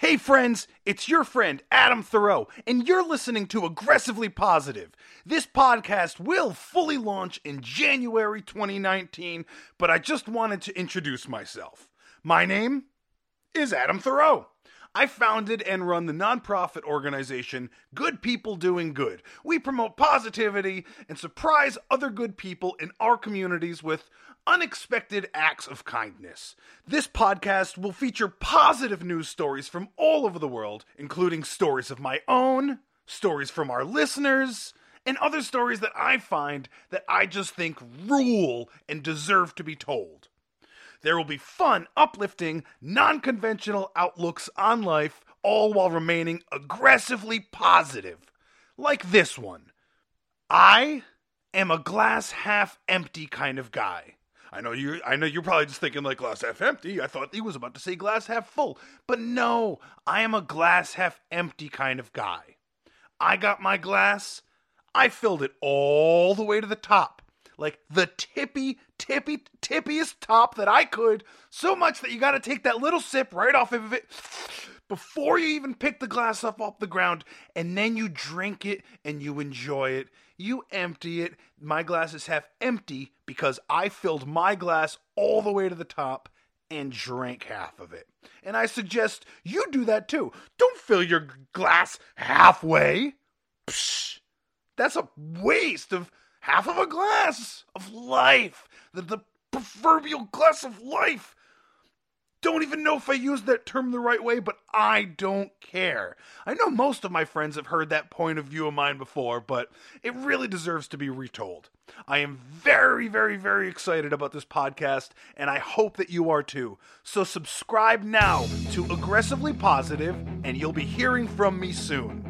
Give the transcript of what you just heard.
Hey, friends, it's your friend Adam Thoreau, and you're listening to Aggressively Positive. This podcast will fully launch in January 2019, but I just wanted to introduce myself. My name is Adam Thoreau. I founded and run the nonprofit organization Good People Doing Good. We promote positivity and surprise other good people in our communities with unexpected acts of kindness. This podcast will feature positive news stories from all over the world, including stories of my own, stories from our listeners, and other stories that I find that I just think rule and deserve to be told. There will be fun, uplifting, non conventional outlooks on life, all while remaining aggressively positive. Like this one I am a glass half empty kind of guy. I know you I know you're probably just thinking like glass half empty. I thought he was about to say glass half full. But no, I am a glass half empty kind of guy. I got my glass, I filled it all the way to the top. Like the tippy, tippy, tippiest top that I could, so much that you gotta take that little sip right off of it before you even pick the glass up off the ground, and then you drink it and you enjoy it. You empty it. My glass is half empty because I filled my glass all the way to the top and drank half of it. And I suggest you do that too. Don't fill your glass halfway. Psh, that's a waste of half of a glass of life. The, the proverbial glass of life don't even know if I used that term the right way, but I don't care. I know most of my friends have heard that point of view of mine before, but it really deserves to be retold. I am very, very, very excited about this podcast, and I hope that you are too. So subscribe now to Aggressively Positive, and you'll be hearing from me soon.